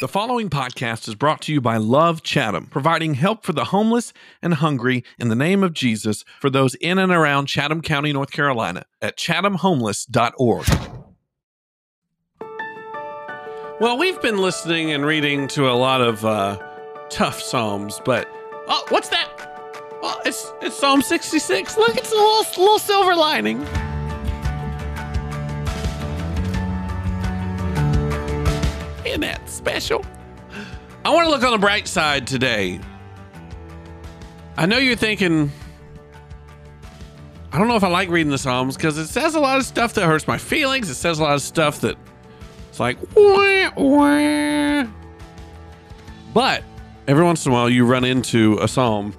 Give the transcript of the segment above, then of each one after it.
The following podcast is brought to you by Love Chatham, providing help for the homeless and hungry in the name of Jesus for those in and around Chatham County, North Carolina at chathamhomeless.org. Well, we've been listening and reading to a lot of uh, tough psalms, but oh, what's that? Oh, it's it's Psalm 66. Look, it's a little little silver lining. That special? I want to look on the bright side today. I know you're thinking, I don't know if I like reading the Psalms because it says a lot of stuff that hurts my feelings. It says a lot of stuff that it's like, wah, wah. but every once in a while you run into a Psalm.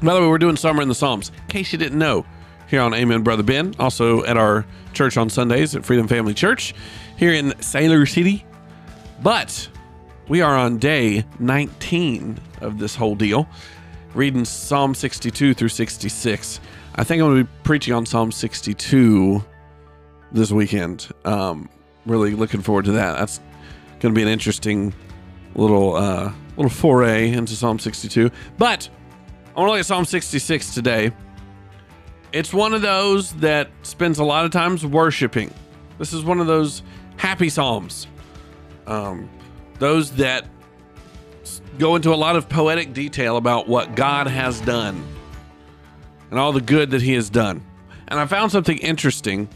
By the way, we're doing Summer in the Psalms. In case you didn't know, here on Amen Brother Ben, also at our church on Sundays at Freedom Family Church here in Siler City. But we are on day 19 of this whole deal, reading Psalm 62 through 66. I think I'm going to be preaching on Psalm 62 this weekend. Um, really looking forward to that. That's going to be an interesting little uh, little foray into Psalm 62. But I want to look at Psalm 66 today. It's one of those that spends a lot of times worshiping. This is one of those happy psalms. Um, those that go into a lot of poetic detail about what God has done and all the good that He has done. And I found something interesting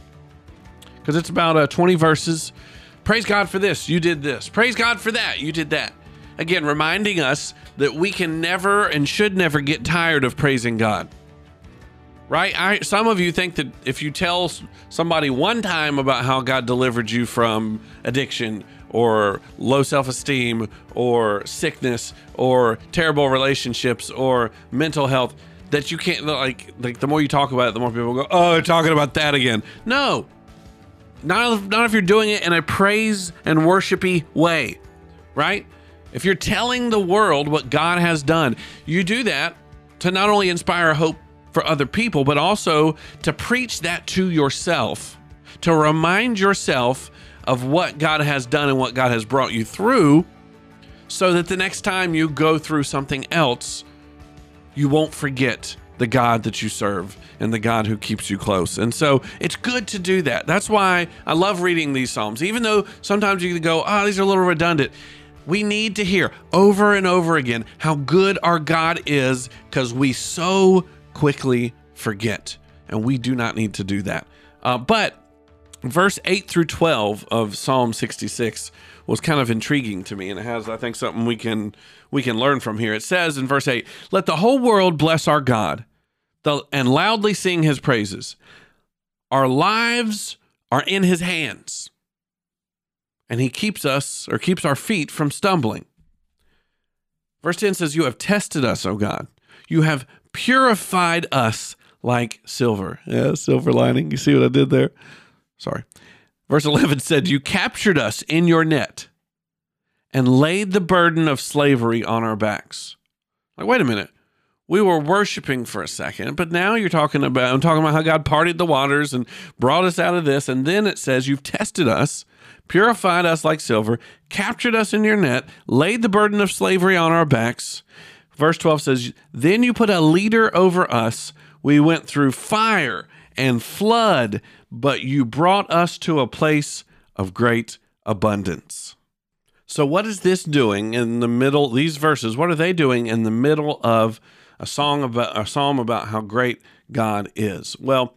because it's about uh, 20 verses. Praise God for this, you did this. Praise God for that, you did that. Again, reminding us that we can never and should never get tired of praising God. Right? I, some of you think that if you tell somebody one time about how God delivered you from addiction or low self esteem or sickness or terrible relationships or mental health, that you can't, like, like the more you talk about it, the more people go, oh, they're talking about that again. No. Not if, not if you're doing it in a praise and worshipy way, right? If you're telling the world what God has done, you do that to not only inspire hope for other people, but also to preach that to yourself, to remind yourself of what God has done and what God has brought you through, so that the next time you go through something else, you won't forget the God that you serve and the God who keeps you close. And so it's good to do that. That's why I love reading these Psalms, even though sometimes you go, oh, these are a little redundant. We need to hear over and over again how good our God is because we so quickly forget. And we do not need to do that. Uh, but verse 8 through 12 of Psalm 66 was kind of intriguing to me and it has I think something we can we can learn from here. It says in verse 8, "Let the whole world bless our God the, and loudly sing his praises. Our lives are in his hands." And he keeps us or keeps our feet from stumbling. Verse 10 says, You have tested us, O God. You have purified us like silver. Yeah, silver lining. You see what I did there? Sorry. Verse 11 said, You captured us in your net and laid the burden of slavery on our backs. Like, wait a minute. We were worshiping for a second, but now you're talking about, I'm talking about how God parted the waters and brought us out of this. And then it says, You've tested us, purified us like silver, captured us in your net, laid the burden of slavery on our backs. Verse 12 says, Then you put a leader over us. We went through fire and flood, but you brought us to a place of great abundance. So, what is this doing in the middle? These verses, what are they doing in the middle of a song about a psalm about how great God is? Well,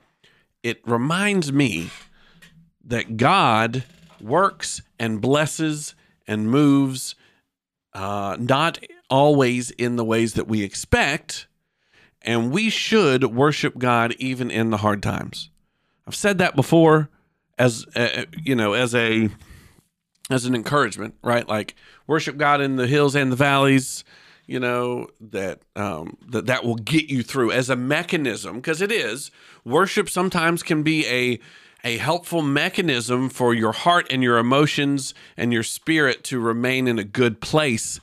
it reminds me that God works and blesses and moves, uh, not always in the ways that we expect, and we should worship God even in the hard times. I've said that before as uh, you know as a as an encouragement, right? Like worship God in the hills and the valleys, you know, that um that that will get you through as a mechanism because it is. Worship sometimes can be a a helpful mechanism for your heart and your emotions and your spirit to remain in a good place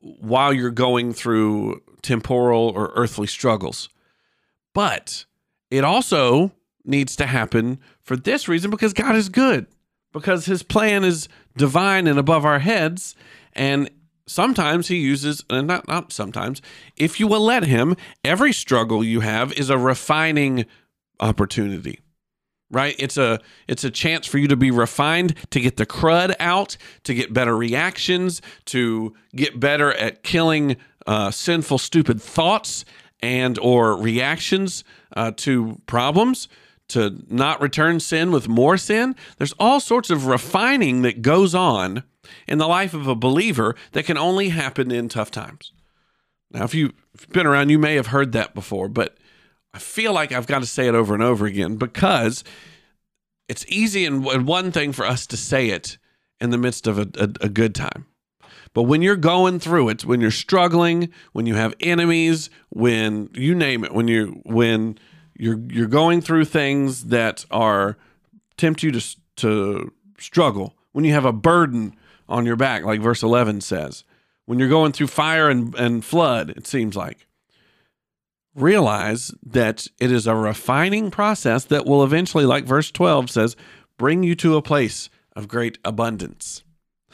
while you're going through temporal or earthly struggles. But it also needs to happen for this reason because God is good. because his plan is divine and above our heads. And sometimes he uses, and not, not sometimes, if you will let him, every struggle you have is a refining opportunity right it's a it's a chance for you to be refined to get the crud out to get better reactions to get better at killing uh, sinful stupid thoughts and or reactions uh, to problems to not return sin with more sin there's all sorts of refining that goes on in the life of a believer that can only happen in tough times now if you've been around you may have heard that before but I feel like I've got to say it over and over again because it's easy and one thing for us to say it in the midst of a, a, a good time. But when you're going through it, when you're struggling, when you have enemies, when you name it, when you when you're you're going through things that are tempt you to to struggle, when you have a burden on your back, like verse 11 says, when you're going through fire and, and flood, it seems like, realize that it is a refining process that will eventually, like verse 12 says, bring you to a place of great abundance.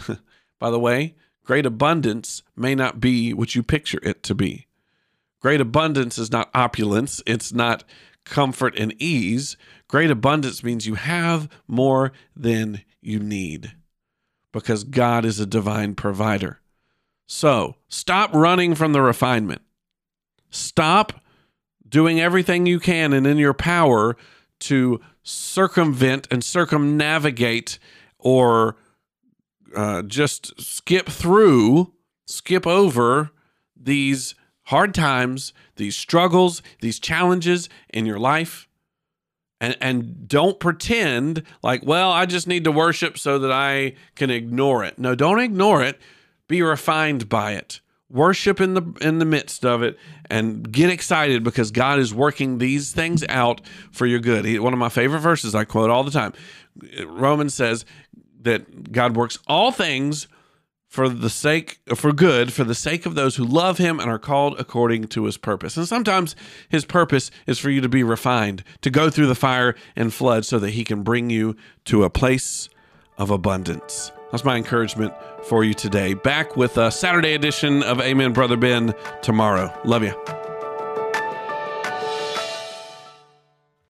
By the way, great abundance may not be what you picture it to be. Great abundance is not opulence, it's not comfort and ease. Great abundance means you have more than you need because God is a divine provider. So stop running from the refinement. Stop doing everything you can and in your power to circumvent and circumnavigate or uh, just skip through, skip over these hard times, these struggles, these challenges in your life. And, and don't pretend like, well, I just need to worship so that I can ignore it. No, don't ignore it. Be refined by it worship in the in the midst of it and get excited because God is working these things out for your good. He, one of my favorite verses I quote all the time. Romans says that God works all things for the sake for good for the sake of those who love him and are called according to his purpose. And sometimes his purpose is for you to be refined, to go through the fire and flood so that he can bring you to a place of abundance. That's my encouragement for you today. Back with a Saturday edition of Amen, Brother Ben tomorrow. Love you.